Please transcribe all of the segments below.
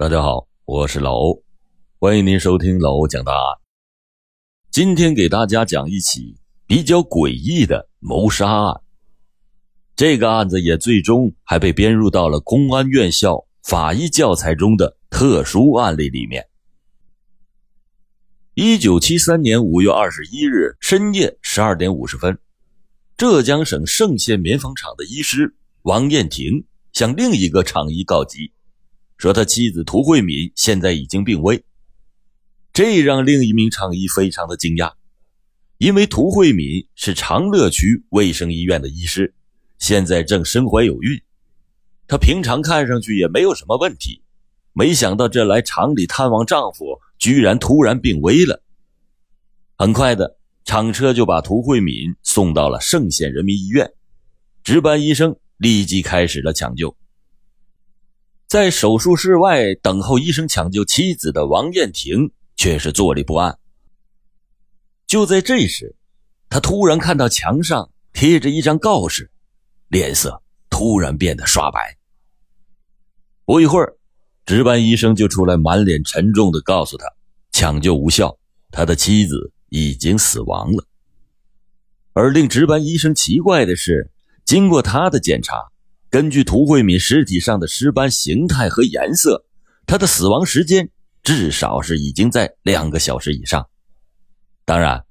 大家好，我是老欧，欢迎您收听老欧讲大案。今天给大家讲一起比较诡异的谋杀案。这个案子也最终还被编入到了公安院校法医教材中的特殊案例里面。一九七三年五月二十一日深夜十二点五十分，浙江省嵊县棉纺厂的医师王艳婷向另一个厂医告急。说他妻子涂慧敏现在已经病危，这让另一名厂医非常的惊讶，因为涂慧敏是长乐区卫生医院的医师，现在正身怀有孕，她平常看上去也没有什么问题，没想到这来厂里探望丈夫，居然突然病危了。很快的，厂车就把涂慧敏送到了盛县人民医院，值班医生立即开始了抢救。在手术室外等候医生抢救妻子的王艳婷却是坐立不安。就在这时，他突然看到墙上贴着一张告示，脸色突然变得刷白。不一会儿，值班医生就出来，满脸沉重地告诉他：抢救无效，他的妻子已经死亡了。而令值班医生奇怪的是，经过他的检查。根据涂慧敏尸体上的尸斑形态和颜色，她的死亡时间至少是已经在两个小时以上。当然，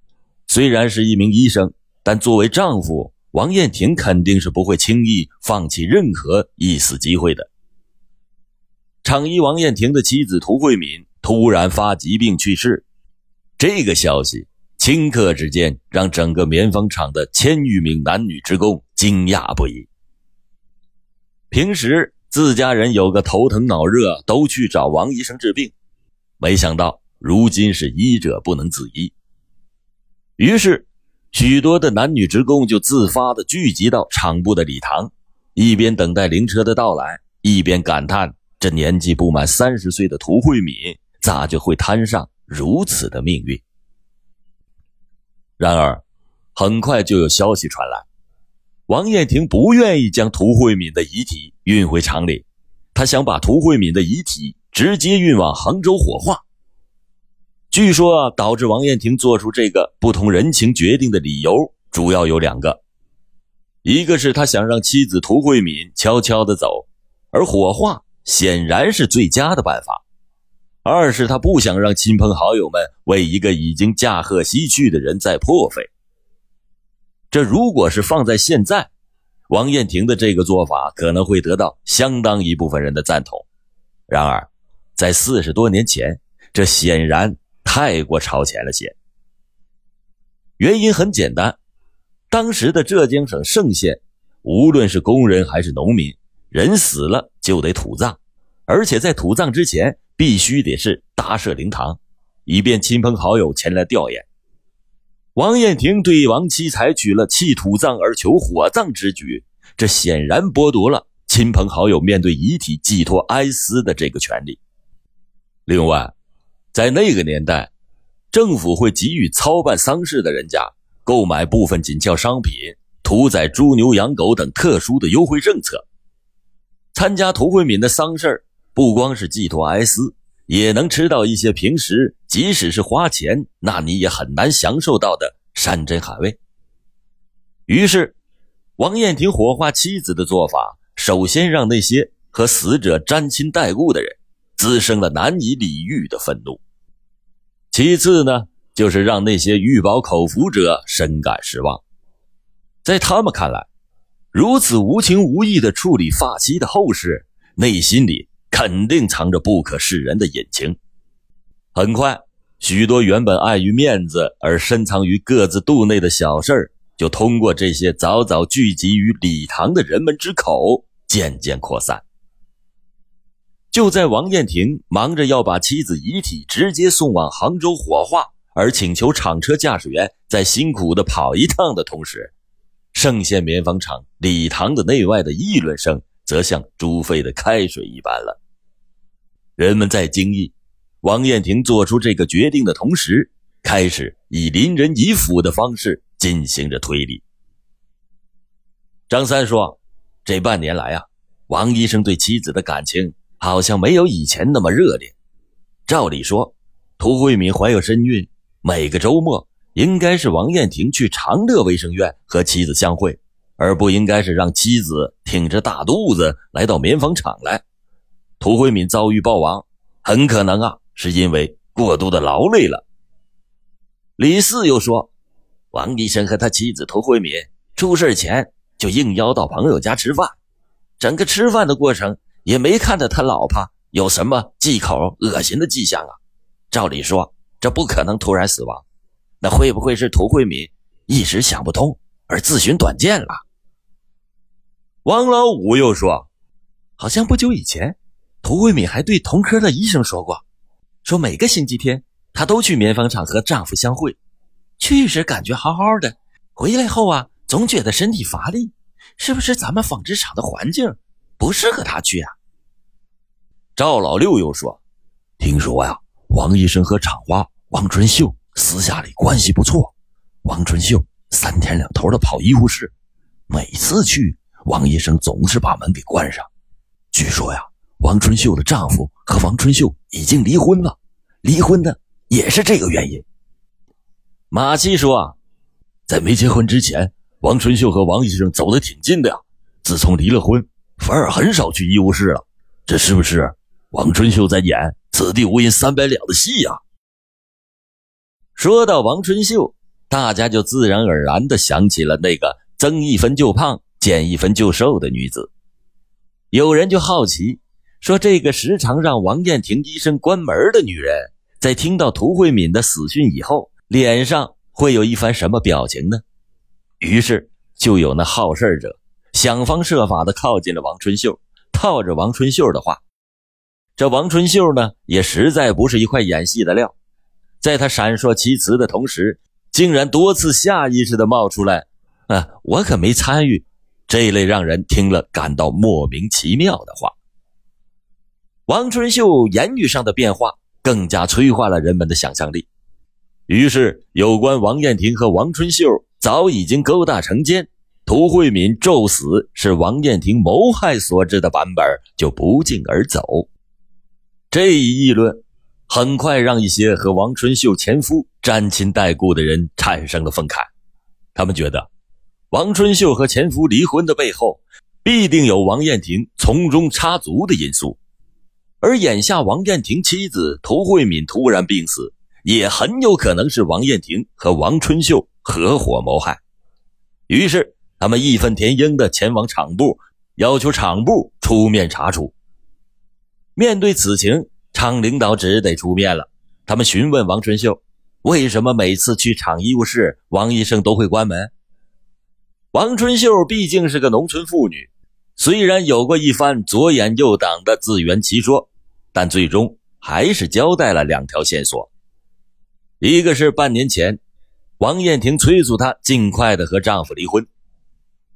虽然是一名医生，但作为丈夫，王艳婷肯定是不会轻易放弃任何一丝机会的。厂医王艳婷的妻子涂慧敏突然发疾病去世，这个消息顷刻之间让整个棉纺厂的千余名男女职工惊讶不已。平时自家人有个头疼脑热，都去找王医生治病，没想到如今是医者不能自医。于是，许多的男女职工就自发的聚集到厂部的礼堂，一边等待灵车的到来，一边感叹这年纪不满三十岁的涂慧敏咋就会摊上如此的命运。然而，很快就有消息传来。王艳婷不愿意将涂慧敏的遗体运回厂里，她想把涂慧敏的遗体直接运往杭州火化。据说啊，导致王艳婷做出这个不同人情决定的理由主要有两个：一个是他想让妻子涂慧敏悄悄的走，而火化显然是最佳的办法；二是他不想让亲朋好友们为一个已经驾鹤西去的人再破费。这如果是放在现在，王艳婷的这个做法可能会得到相当一部分人的赞同。然而，在四十多年前，这显然太过超前了些。原因很简单，当时的浙江省盛县，无论是工人还是农民，人死了就得土葬，而且在土葬之前必须得是搭设灵堂，以便亲朋好友前来吊唁。王艳婷对亡妻采取了弃土葬而求火葬之举，这显然剥夺了亲朋好友面对遗体寄托哀思的这个权利。另外，在那个年代，政府会给予操办丧事的人家购买部分紧俏商品、屠宰猪牛羊狗等特殊的优惠政策。参加涂慧敏的丧事不光是寄托哀思。也能吃到一些平时即使是花钱，那你也很难享受到的山珍海味。于是，王艳婷火化妻子的做法，首先让那些和死者沾亲带故的人滋生了难以理喻的愤怒；其次呢，就是让那些欲饱口福者深感失望。在他们看来，如此无情无义的处理发妻的后事，内心里。肯定藏着不可示人的隐情。很快，许多原本碍于面子而深藏于各自肚内的小事儿，就通过这些早早聚集于礼堂的人们之口，渐渐扩散。就在王艳婷忙着要把妻子遗体直接送往杭州火化，而请求厂车驾驶员再辛苦的跑一趟的同时，盛县棉纺厂礼堂的内外的议论声。则像煮沸的开水一般了。人们在惊异王艳婷做出这个决定的同时，开始以临人以辅的方式进行着推理。张三说：“这半年来啊，王医生对妻子的感情好像没有以前那么热烈。照理说，涂慧敏怀有身孕，每个周末应该是王艳婷去长乐卫生院和妻子相会，而不应该是让妻子挺着大肚子来到棉纺厂来。涂慧敏遭遇暴亡，很可能啊，是因为过度的劳累了。李四又说，王医生和他妻子涂慧敏出事前就应邀到朋友家吃饭，整个吃饭的过程也没看到他老婆有什么忌口、恶心的迹象啊。照理说，这不可能突然死亡，那会不会是涂慧敏一时想不通而自寻短见了？王老五又说，好像不久以前。涂慧敏还对同科的医生说过，说每个星期天她都去棉纺厂和丈夫相会，去时感觉好好的，回来后啊总觉得身体乏力，是不是咱们纺织厂的环境不适合她去啊？赵老六又说，听说呀，王医生和厂花王春秀私下里关系不错，王春秀三天两头的跑医务室，每次去王医生总是把门给关上，据说呀。王春秀的丈夫和王春秀已经离婚了，离婚的也是这个原因。马七说，在没结婚之前，王春秀和王医生走得挺近的呀。自从离了婚，反而很少去医务室了。这是不是王春秀在演“此地无银三百两”的戏呀？说到王春秀，大家就自然而然地想起了那个增一分就胖、减一分就瘦的女子。有人就好奇。说这个时常让王艳婷医生关门的女人，在听到涂慧敏的死讯以后，脸上会有一番什么表情呢？于是就有那好事者想方设法的靠近了王春秀，套着王春秀的话。这王春秀呢，也实在不是一块演戏的料，在他闪烁其词的同时，竟然多次下意识的冒出来：“啊，我可没参与。”这一类让人听了感到莫名其妙的话。王春秀言语上的变化更加催化了人们的想象力，于是有关王艳婷和王春秀早已经勾搭成奸，涂慧敏骤死是王艳婷谋害所致的版本就不胫而走。这一议论很快让一些和王春秀前夫沾亲带故的人产生了愤慨，他们觉得王春秀和前夫离婚的背后必定有王艳婷从中插足的因素。而眼下，王艳婷妻子涂慧敏突然病死，也很有可能是王艳婷和王春秀合伙谋害。于是，他们义愤填膺地前往厂部，要求厂部出面查处。面对此情，厂领导只得出面了。他们询问王春秀：“为什么每次去厂医务室，王医生都会关门？”王春秀毕竟是个农村妇女，虽然有过一番左眼右挡的自圆其说。但最终还是交代了两条线索，一个是半年前，王艳婷催促她尽快的和丈夫离婚。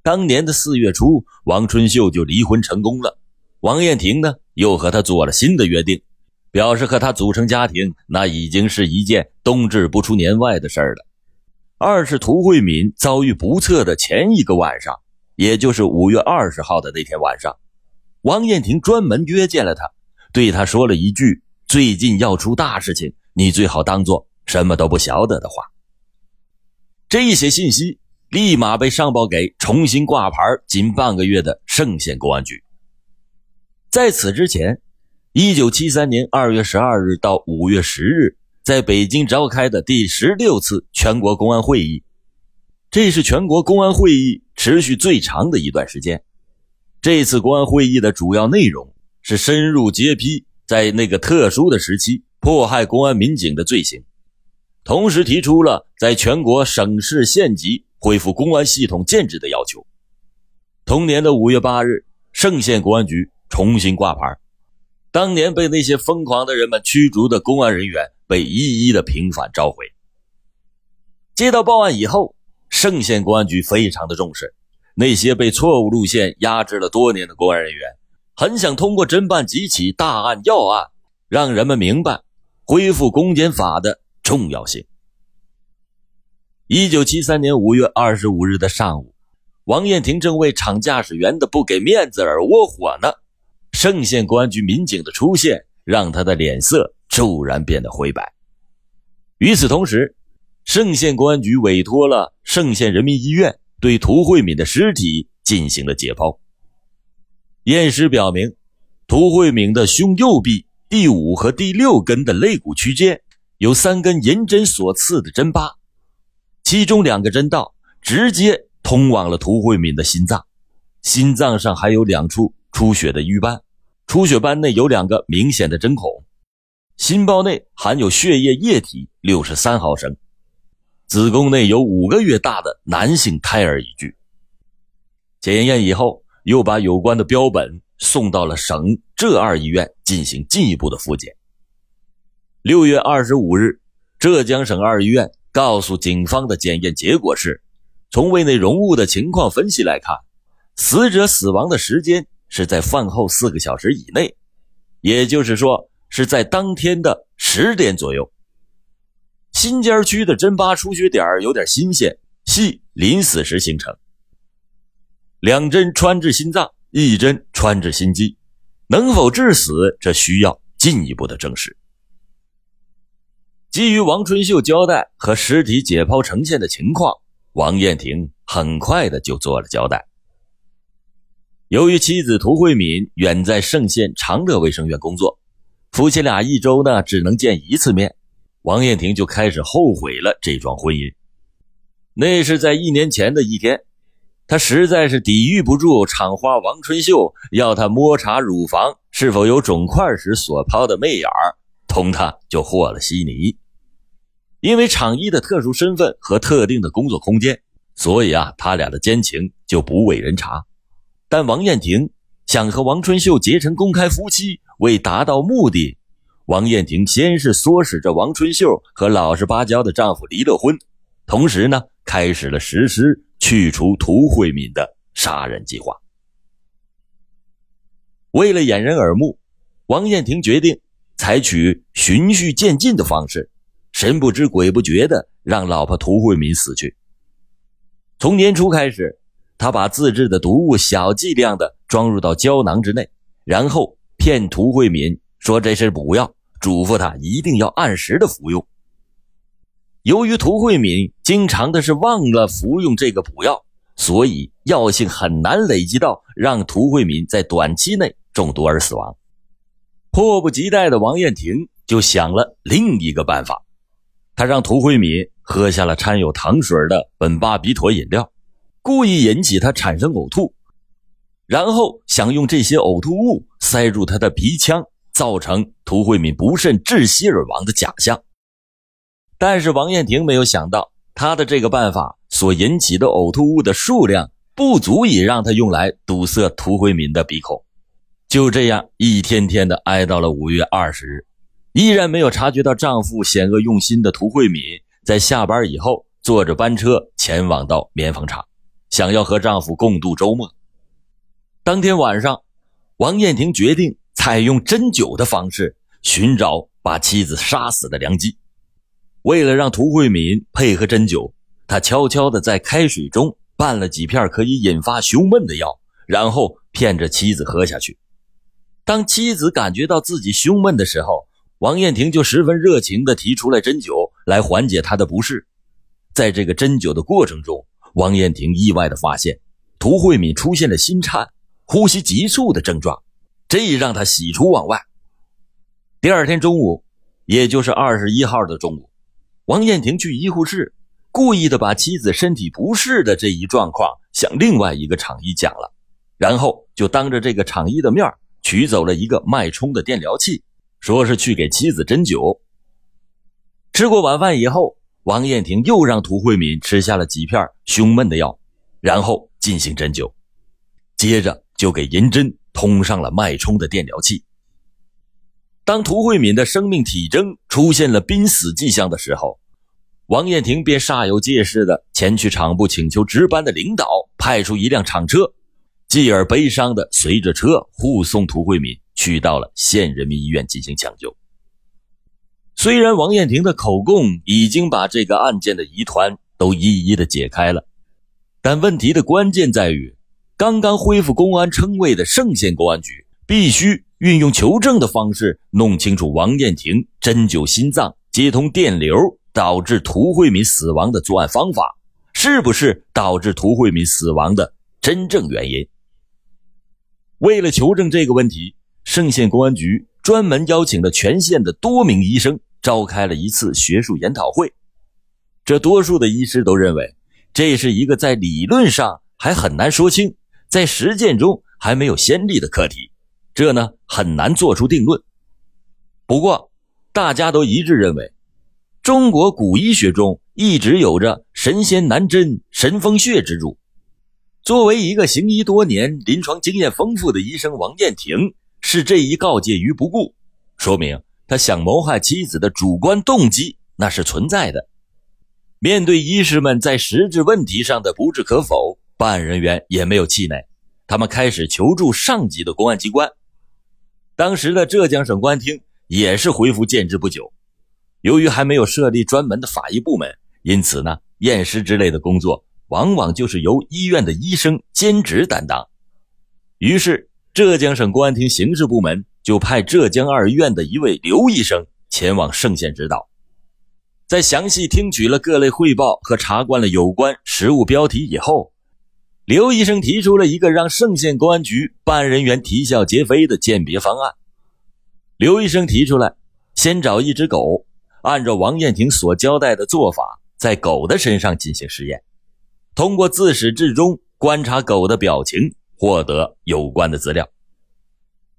当年的四月初，王春秀就离婚成功了。王艳婷呢，又和他做了新的约定，表示和他组成家庭，那已经是一件冬至不出年外的事儿了。二是涂慧敏遭遇不测的前一个晚上，也就是五月二十号的那天晚上，王艳婷专门约见了他。对他说了一句：“最近要出大事情，你最好当做什么都不晓得的话。”这些信息立马被上报给重新挂牌仅半个月的盛县公安局。在此之前，一九七三年二月十二日到五月十日，在北京召开的第十六次全国公安会议，这是全国公安会议持续最长的一段时间。这次公安会议的主要内容。是深入揭批在那个特殊的时期迫害公安民警的罪行，同时提出了在全国省市县级恢复公安系统建制的要求。同年的五月八日，盛县公安局重新挂牌，当年被那些疯狂的人们驱逐的公安人员被一一的平反召回。接到报案以后，盛县公安局非常的重视那些被错误路线压制了多年的公安人员。很想通过侦办几起大案要案，让人们明白恢复公检法的重要性。一九七三年五月二十五日的上午，王艳婷正为厂驾驶员的不给面子而窝火呢。盛县公安局民警的出现让他的脸色骤然变得灰白。与此同时，盛县公安局委托了盛县人民医院对涂慧敏的尸体进行了解剖。验尸表明，涂慧敏的胸右臂第五和第六根的肋骨区间有三根银针所刺的针疤，其中两个针道直接通往了涂慧敏的心脏，心脏上还有两处出血的瘀斑，出血斑内有两个明显的针孔。心包内含有血液液体六十三毫升，子宫内有五个月大的男性胎儿一具。检验以后，又把有关的标本送到了省浙二医院进行进一步的复检。六月二十五日，浙江省二医院告诉警方的检验结果是：从胃内容物的情况分析来看，死者死亡的时间是在饭后四个小时以内，也就是说。是在当天的十点左右，新尖区的针疤出血点有点新鲜，系临死时形成。两针穿至心脏，一针穿至心肌，能否致死？这需要进一步的证实。基于王春秀交代和尸体解剖呈现的情况，王艳婷很快的就做了交代。由于妻子涂慧敏远在盛县长乐卫生院工作。夫妻俩一周呢只能见一次面，王艳婷就开始后悔了这桩婚姻。那是在一年前的一天，她实在是抵御不住厂花王春秀要他摸查乳房是否有肿块时所抛的媚眼儿，同她就和了稀泥。因为厂医的特殊身份和特定的工作空间，所以啊，他俩的奸情就不为人察。但王艳婷想和王春秀结成公开夫妻。为达到目的，王艳婷先是唆使着王春秀和老实巴交的丈夫离了婚，同时呢，开始了实施去除涂慧敏的杀人计划。为了掩人耳目，王艳婷决定采取循序渐进的方式，神不知鬼不觉的让老婆涂慧敏死去。从年初开始，她把自制的毒物小剂量的装入到胶囊之内，然后。骗涂慧敏说这是补药，嘱咐她一定要按时的服用。由于涂慧敏经常的是忘了服用这个补药，所以药性很难累积到让涂慧敏在短期内中毒而死亡。迫不及待的王艳婷就想了另一个办法，她让涂慧敏喝下了掺有糖水的苯巴比妥饮料，故意引起她产生呕吐。然后想用这些呕吐物塞入他的鼻腔，造成涂慧敏不慎窒息而亡的假象。但是王艳婷没有想到，她的这个办法所引起的呕吐物的数量不足以让他用来堵塞涂慧敏的鼻孔。就这样，一天天的挨到了五月二十日，依然没有察觉到丈夫险恶用心的涂慧敏，在下班以后坐着班车前往到棉纺厂，想要和丈夫共度周末。当天晚上，王艳婷决定采用针灸的方式寻找把妻子杀死的良机。为了让涂慧敏配合针灸，他悄悄地在开水中拌了几片可以引发胸闷的药，然后骗着妻子喝下去。当妻子感觉到自己胸闷的时候，王艳婷就十分热情地提出来针灸来缓解她的不适。在这个针灸的过程中，王艳婷意外地发现涂慧敏出现了心颤。呼吸急促的症状，这让她喜出望外。第二天中午，也就是二十一号的中午，王艳婷去医护室，故意的把妻子身体不适的这一状况向另外一个厂医讲了，然后就当着这个厂医的面取走了一个脉冲的电疗器，说是去给妻子针灸。吃过晚饭以后，王艳婷又让涂慧敏吃下了几片胸闷的药，然后进行针灸，接着。就给银针通上了脉冲的电疗器。当涂慧敏的生命体征出现了濒死迹象的时候，王艳婷便煞有介事的前去厂部请求值班的领导派出一辆厂车，继而悲伤的随着车护送涂慧敏去到了县人民医院进行抢救。虽然王艳婷的口供已经把这个案件的疑团都一一的解开了，但问题的关键在于。刚刚恢复公安称谓的盛县公安局，必须运用求证的方式弄清楚王艳婷针灸心脏接通电流导致涂慧敏死亡的作案方法，是不是导致涂慧敏死亡的真正原因？为了求证这个问题，盛县公安局专门邀请了全县的多名医生，召开了一次学术研讨会。这多数的医师都认为，这是一个在理论上还很难说清，在实践中还没有先例的课题。这呢很难做出定论。不过，大家都一致认为，中国古医学中一直有着“神仙难针神风穴”之主。作为一个行医多年、临床经验丰富的医生，王艳婷视这一告诫于不顾，说明他想谋害妻子的主观动机那是存在的。面对医师们在实质问题上的不置可否，办案人员也没有气馁，他们开始求助上级的公安机关。当时的浙江省公安厅也是恢复建制不久，由于还没有设立专门的法医部门，因此呢，验尸之类的工作往往就是由医院的医生兼职担当。于是，浙江省公安厅刑事部门就派浙江二院的一位刘医生前往盛县指导。在详细听取了各类汇报和查观了有关实物标题以后。刘医生提出了一个让盛县公安局办案人员啼笑皆非的鉴别方案。刘医生提出来，先找一只狗，按照王艳婷所交代的做法，在狗的身上进行实验，通过自始至终观察狗的表情，获得有关的资料。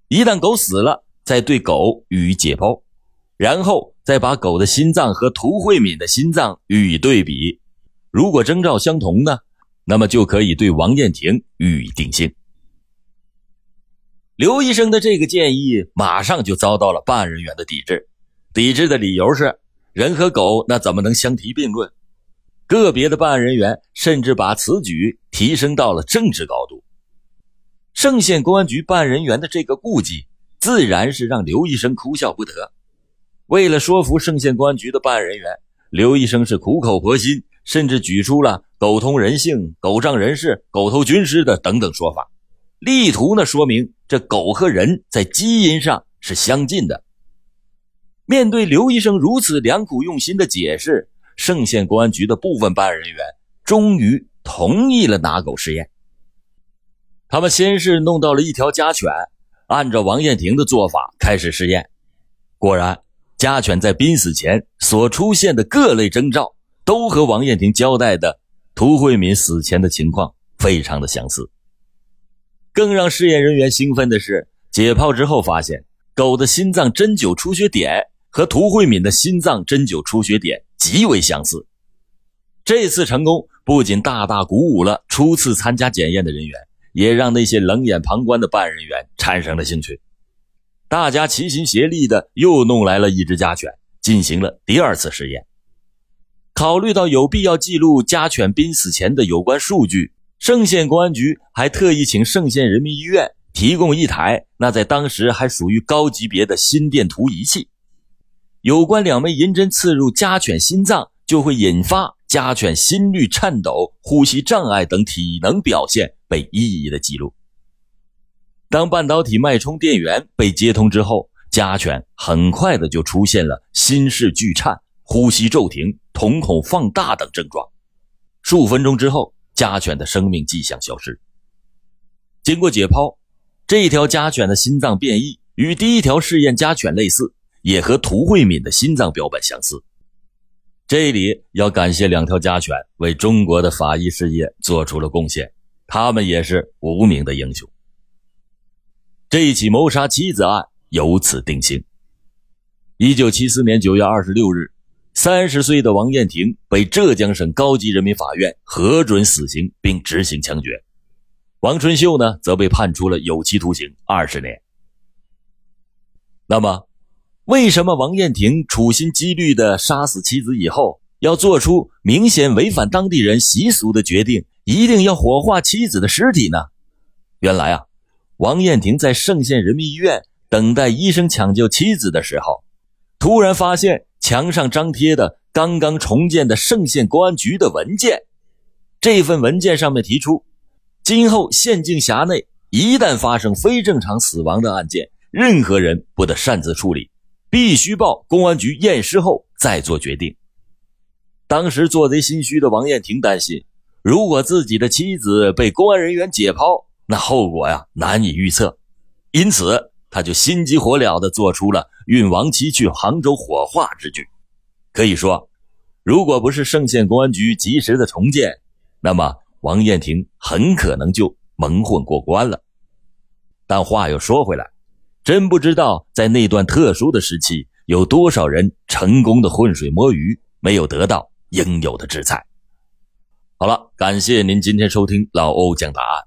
一旦狗死了，再对狗予以解剖，然后再把狗的心脏和涂慧敏的心脏予以对比，如果征兆相同呢？那么就可以对王艳婷予以定性。刘医生的这个建议马上就遭到了办案人员的抵制，抵制的理由是人和狗那怎么能相提并论？个别的办案人员甚至把此举提升到了政治高度。盛县公安局办案人员的这个顾忌，自然是让刘医生哭笑不得。为了说服盛县公安局的办案人员，刘医生是苦口婆心。甚至举出了“狗通人性”“狗仗人势”“狗头军师”的等等说法，力图呢说明这狗和人在基因上是相近的。面对刘医生如此良苦用心的解释，盛县公安局的部分办案人员终于同意了拿狗试验。他们先是弄到了一条家犬，按照王艳婷的做法开始试验，果然，家犬在濒死前所出现的各类征兆。都和王艳婷交代的涂慧敏死前的情况非常的相似。更让试验人员兴奋的是，解剖之后发现，狗的心脏针灸出血点和涂慧敏的心脏针灸出血点极为相似。这次成功不仅大大鼓舞了初次参加检验的人员，也让那些冷眼旁观的办案人员产生了兴趣。大家齐心协力的又弄来了一只家犬，进行了第二次试验。考虑到有必要记录家犬濒死前的有关数据，盛县公安局还特意请盛县人民医院提供一台那在当时还属于高级别的心电图仪器。有关两枚银针刺入家犬心脏，就会引发家犬心率颤抖、呼吸障碍等体能表现被一一的记录。当半导体脉冲电源被接通之后，家犬很快的就出现了心室剧颤、呼吸骤停。瞳孔放大等症状，数分钟之后，家犬的生命迹象消失。经过解剖，这条家犬的心脏变异与第一条试验家犬类似，也和涂慧敏的心脏标本相似。这里要感谢两条家犬为中国的法医事业做出了贡献，他们也是无名的英雄。这一起谋杀妻子案由此定性。一九七四年九月二十六日。三十岁的王艳婷被浙江省高级人民法院核准死刑并执行枪决，王春秀呢则被判处了有期徒刑二十年。那么，为什么王艳婷处心积虑的杀死妻子以后，要做出明显违反当地人习俗的决定，一定要火化妻子的尸体呢？原来啊，王艳婷在盛县人民医院等待医生抢救妻子的时候，突然发现。墙上张贴的刚刚重建的盛县公安局的文件，这份文件上面提出，今后县境辖内一旦发生非正常死亡的案件，任何人不得擅自处理，必须报公安局验尸后再做决定。当时做贼心虚的王艳婷担心，如果自己的妻子被公安人员解剖，那后果呀难以预测，因此他就心急火燎地做出了运王妻去杭州火化之举。可以说，如果不是盛县公安局及时的重建，那么王艳婷很可能就蒙混过关了。但话又说回来，真不知道在那段特殊的时期，有多少人成功的浑水摸鱼，没有得到应有的制裁。好了，感谢您今天收听老欧讲答案。